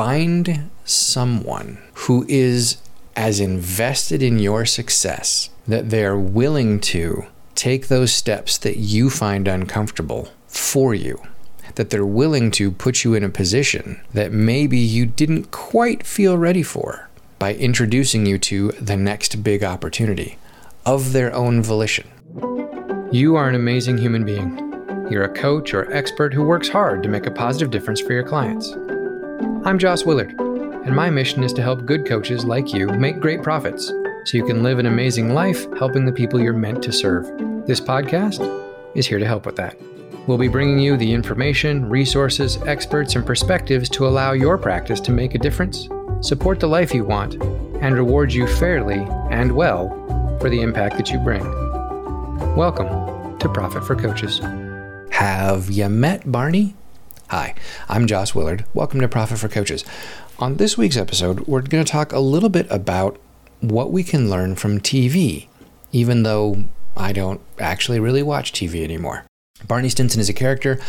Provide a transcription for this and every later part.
find someone who is as invested in your success that they're willing to take those steps that you find uncomfortable for you. That they're willing to put you in a position that maybe you didn't quite feel ready for by introducing you to the next big opportunity of their own volition. You are an amazing human being. You're a coach or expert who works hard to make a positive difference for your clients. I'm Jos Willard, and my mission is to help good coaches like you make great profits so you can live an amazing life helping the people you're meant to serve. This podcast is here to help with that. We'll be bringing you the information, resources, experts, and perspectives to allow your practice to make a difference, support the life you want, and reward you fairly and well for the impact that you bring. Welcome to Profit for Coaches. Have you met Barney? Hi, I'm Jos Willard. Welcome to Profit for Coaches. On this week's episode, we're going to talk a little bit about what we can learn from TV, even though I don't actually really watch TV anymore. Barney Stinson is a character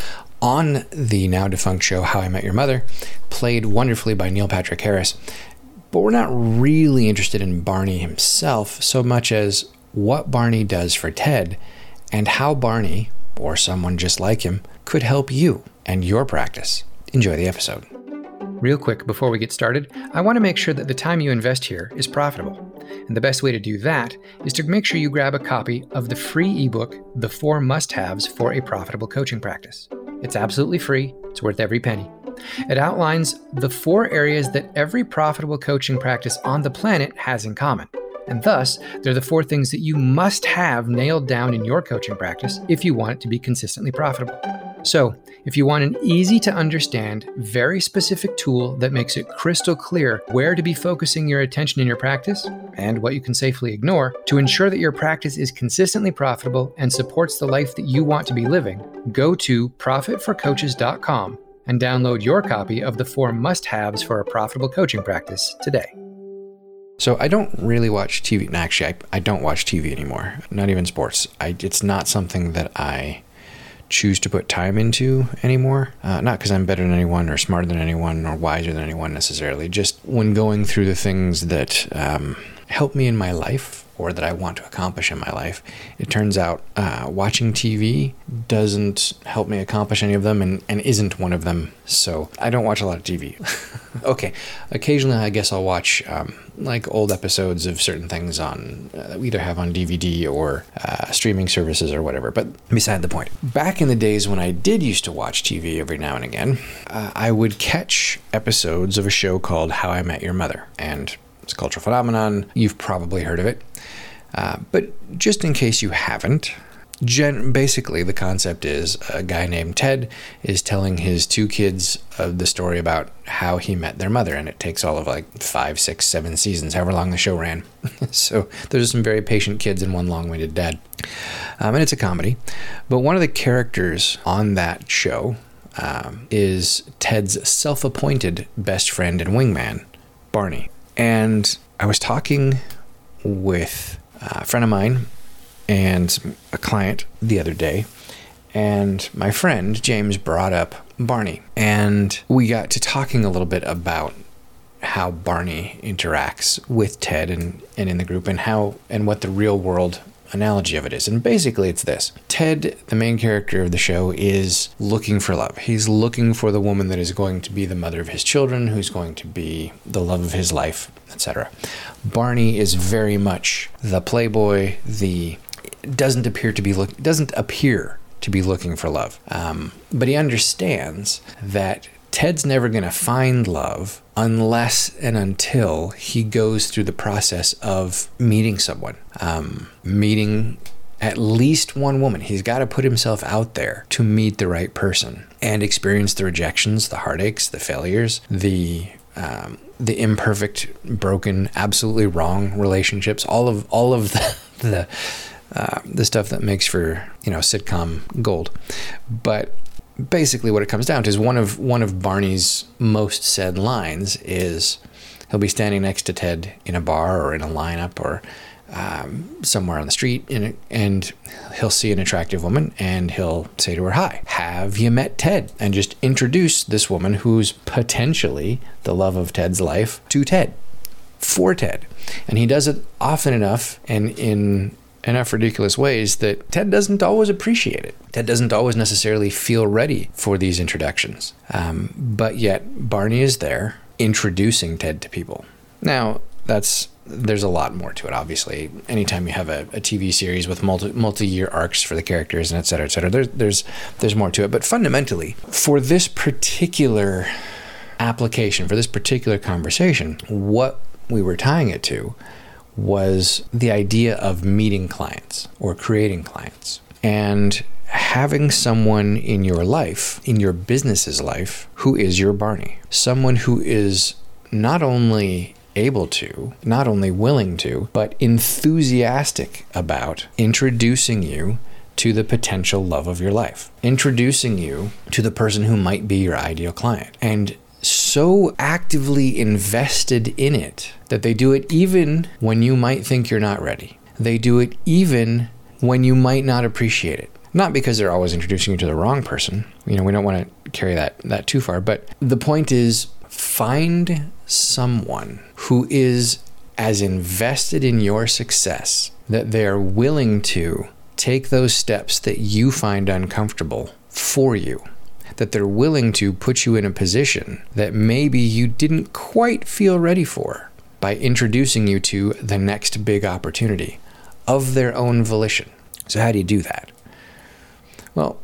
on the now defunct show How I Met Your Mother, played wonderfully by Neil Patrick Harris. But we're not really interested in Barney himself so much as what Barney does for Ted and how Barney, or someone just like him, could help you and your practice. Enjoy the episode. Real quick, before we get started, I want to make sure that the time you invest here is profitable. And the best way to do that is to make sure you grab a copy of the free ebook, The Four Must Haves for a Profitable Coaching Practice. It's absolutely free, it's worth every penny. It outlines the four areas that every profitable coaching practice on the planet has in common. And thus, they're the four things that you must have nailed down in your coaching practice if you want it to be consistently profitable. So, if you want an easy to understand, very specific tool that makes it crystal clear where to be focusing your attention in your practice and what you can safely ignore to ensure that your practice is consistently profitable and supports the life that you want to be living, go to profitforcoaches.com and download your copy of the four must haves for a profitable coaching practice today. So I don't really watch TV. Actually, I, I don't watch TV anymore. Not even sports. I, it's not something that I choose to put time into anymore. Uh, not because I'm better than anyone or smarter than anyone or wiser than anyone necessarily. Just when going through the things that um, help me in my life or that I want to accomplish in my life, it turns out uh, watching TV doesn't help me accomplish any of them and, and isn't one of them. So I don't watch a lot of TV. okay, occasionally I guess I'll watch um, like old episodes of certain things on uh, that we either have on DVD or uh, streaming services or whatever. But beside the point, back in the days when I did used to watch TV every now and again, uh, I would catch episodes of a show called How I Met Your Mother and it's a cultural phenomenon. You've probably heard of it. Uh, but just in case you haven't, gen- basically the concept is a guy named Ted is telling his two kids uh, the story about how he met their mother, and it takes all of like five, six, seven seasons, however long the show ran. so there's some very patient kids and one long-winded dad, um, and it's a comedy. But one of the characters on that show um, is Ted's self-appointed best friend and wingman, Barney. And I was talking with a friend of mine and a client the other day, and my friend James brought up Barney. And we got to talking a little bit about how Barney interacts with Ted and, and in the group and how and what the real world analogy of it is. And basically, it's this Ted, the main character of the show, is looking for love. He's looking for the woman that is going to be the mother of his children, who's going to be the love of his life, etc. Barney is very much the playboy, the doesn't appear to be look doesn't appear to be looking for love. Um, but he understands that Ted's never going to find love unless and until he goes through the process of meeting someone, um, meeting at least one woman. He's got to put himself out there to meet the right person and experience the rejections, the heartaches, the failures, the um, the imperfect, broken, absolutely wrong relationships. All of all of the the, uh, the stuff that makes for you know sitcom gold. But basically what it comes down to is one of one of Barney's most said lines is he'll be standing next to Ted in a bar or in a lineup or um, somewhere on the street and, and he'll see an attractive woman and he'll say to her, Hi, have you met Ted? And just introduce this woman who's potentially the love of Ted's life to Ted, for Ted. And he does it often enough and in enough ridiculous ways that Ted doesn't always appreciate it. Ted doesn't always necessarily feel ready for these introductions. Um, but yet, Barney is there introducing Ted to people. Now, that's there's a lot more to it. Obviously, anytime you have a, a TV series with multi multi year arcs for the characters and et cetera, et cetera, there's there's there's more to it. But fundamentally, for this particular application, for this particular conversation, what we were tying it to was the idea of meeting clients or creating clients. And having someone in your life, in your business's life, who is your Barney. Someone who is not only able to, not only willing to, but enthusiastic about introducing you to the potential love of your life, introducing you to the person who might be your ideal client, and so actively invested in it that they do it even when you might think you're not ready. They do it even when you might not appreciate it. Not because they're always introducing you to the wrong person. You know, we don't want to carry that that too far, but the point is find someone who is as invested in your success that they're willing to take those steps that you find uncomfortable for you that they're willing to put you in a position that maybe you didn't quite feel ready for by introducing you to the next big opportunity of their own volition. So, how do you do that? Well,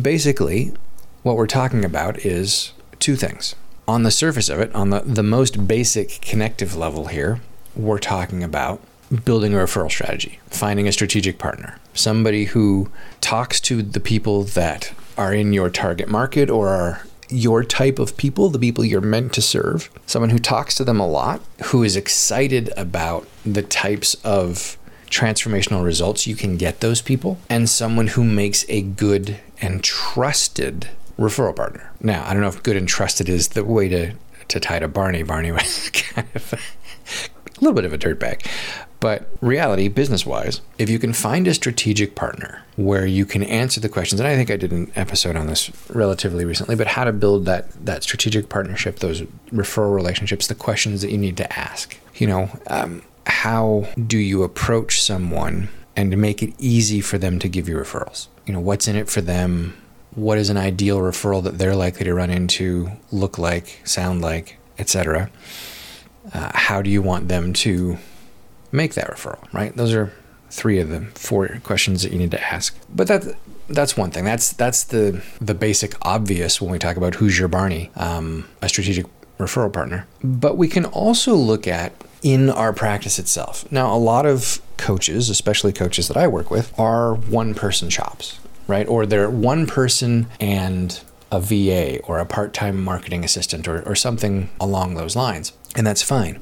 basically, what we're talking about is two things. On the surface of it, on the, the most basic connective level here, we're talking about building a referral strategy, finding a strategic partner, somebody who talks to the people that are in your target market or are your type of people, the people you're meant to serve, someone who talks to them a lot, who is excited about the types of transformational results you can get those people, and someone who makes a good and trusted referral partner. Now, I don't know if good and trusted is the way to, to tie to Barney. Barney was kind of little bit of a dirtbag. But reality, business wise, if you can find a strategic partner where you can answer the questions, and I think I did an episode on this relatively recently, but how to build that that strategic partnership, those referral relationships, the questions that you need to ask. You know, um, how do you approach someone and make it easy for them to give you referrals? You know, what's in it for them? What is an ideal referral that they're likely to run into, look like, sound like, etc. Uh, how do you want them to make that referral, right? Those are three of the four questions that you need to ask. But that that's one thing. That's that's the the basic obvious when we talk about who's your Barney, um, a strategic referral partner. But we can also look at in our practice itself. Now, a lot of coaches, especially coaches that I work with, are one person shops, right? Or they're one person and a VA or a part time marketing assistant or, or something along those lines. And that's fine.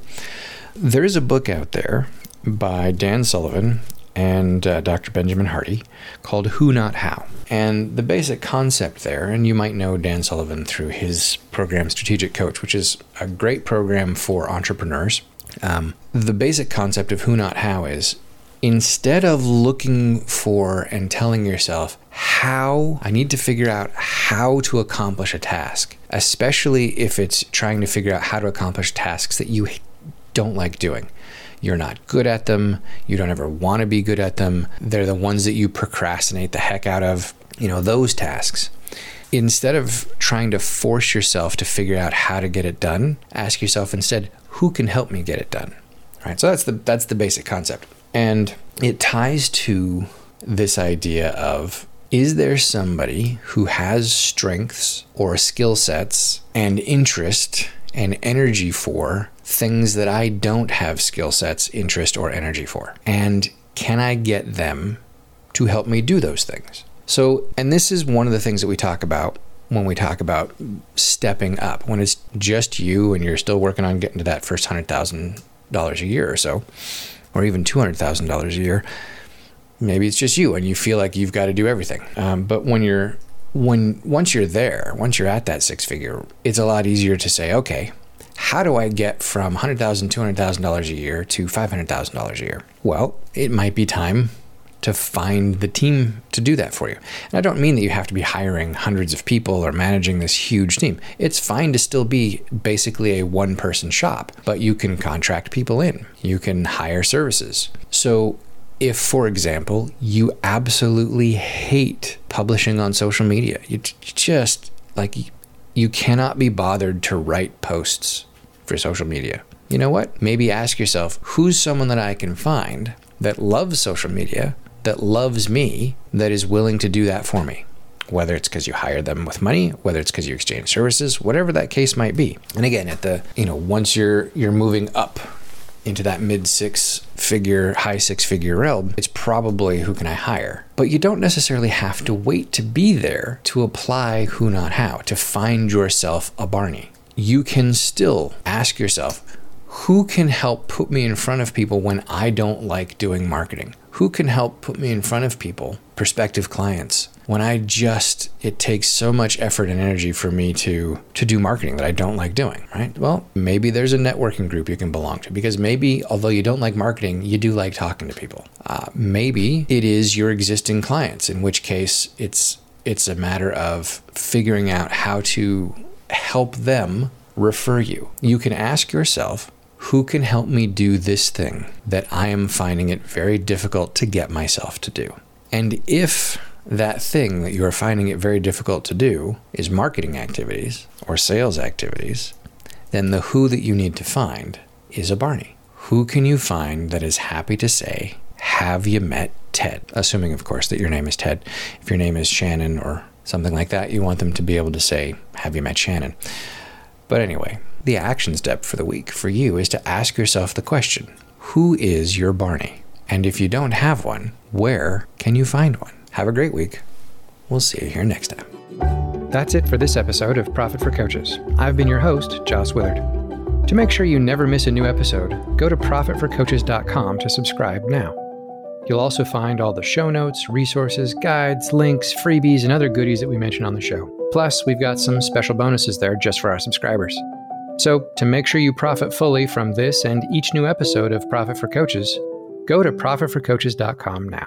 There is a book out there by Dan Sullivan and uh, Dr. Benjamin Hardy called Who Not How. And the basic concept there, and you might know Dan Sullivan through his program Strategic Coach, which is a great program for entrepreneurs. Um, the basic concept of Who Not How is instead of looking for and telling yourself how I need to figure out how to accomplish a task, especially if it's trying to figure out how to accomplish tasks that you don't like doing you're not good at them. You don't ever want to be good at them. They're the ones that you procrastinate the heck out of. You know, those tasks. Instead of trying to force yourself to figure out how to get it done, ask yourself instead, who can help me get it done? Right. So that's the that's the basic concept. And it ties to this idea of is there somebody who has strengths or skill sets and interest and energy for things that I don't have skill sets, interest, or energy for? And can I get them to help me do those things? So, and this is one of the things that we talk about when we talk about stepping up, when it's just you and you're still working on getting to that first $100,000 a year or so, or even $200,000 a year. Maybe it's just you and you feel like you've got to do everything. Um, but when you're when once you're there, once you're at that six figure, it's a lot easier to say, okay, how do I get from $100,000, $200,000 a year to $500,000 a year? Well, it might be time to find the team to do that for you. And I don't mean that you have to be hiring hundreds of people or managing this huge team. It's fine to still be basically a one person shop, but you can contract people in, you can hire services. So if, for example, you absolutely hate publishing on social media, you just like you cannot be bothered to write posts for social media. You know what? Maybe ask yourself who's someone that I can find that loves social media, that loves me, that is willing to do that for me. Whether it's because you hire them with money, whether it's because you exchange services, whatever that case might be. And again, at the you know once you're you're moving up into that mid six figure, high six figure realm, it's probably who can I hire. But you don't necessarily have to wait to be there to apply who not how, to find yourself a Barney. You can still ask yourself, who can help put me in front of people when I don't like doing marketing? Who can help put me in front of people, prospective clients, when I just it takes so much effort and energy for me to to do marketing that I don't like doing, right? Well, maybe there's a networking group you can belong to because maybe although you don't like marketing, you do like talking to people. Uh, maybe it is your existing clients, in which case it's it's a matter of figuring out how to help them refer you. You can ask yourself, who can help me do this thing that I am finding it very difficult to get myself to do? And if that thing that you are finding it very difficult to do is marketing activities or sales activities, then the who that you need to find is a Barney. Who can you find that is happy to say, Have you met Ted? Assuming, of course, that your name is Ted. If your name is Shannon or something like that, you want them to be able to say, Have you met Shannon? But anyway, the action step for the week for you is to ask yourself the question Who is your Barney? And if you don't have one, where can you find one? Have a great week. We'll see you here next time. That's it for this episode of Profit for Coaches. I've been your host, Jos Willard. To make sure you never miss a new episode, go to profitforcoaches.com to subscribe now. You'll also find all the show notes, resources, guides, links, freebies, and other goodies that we mention on the show. Plus, we've got some special bonuses there just for our subscribers. So, to make sure you profit fully from this and each new episode of Profit for Coaches, go to profitforcoaches.com now.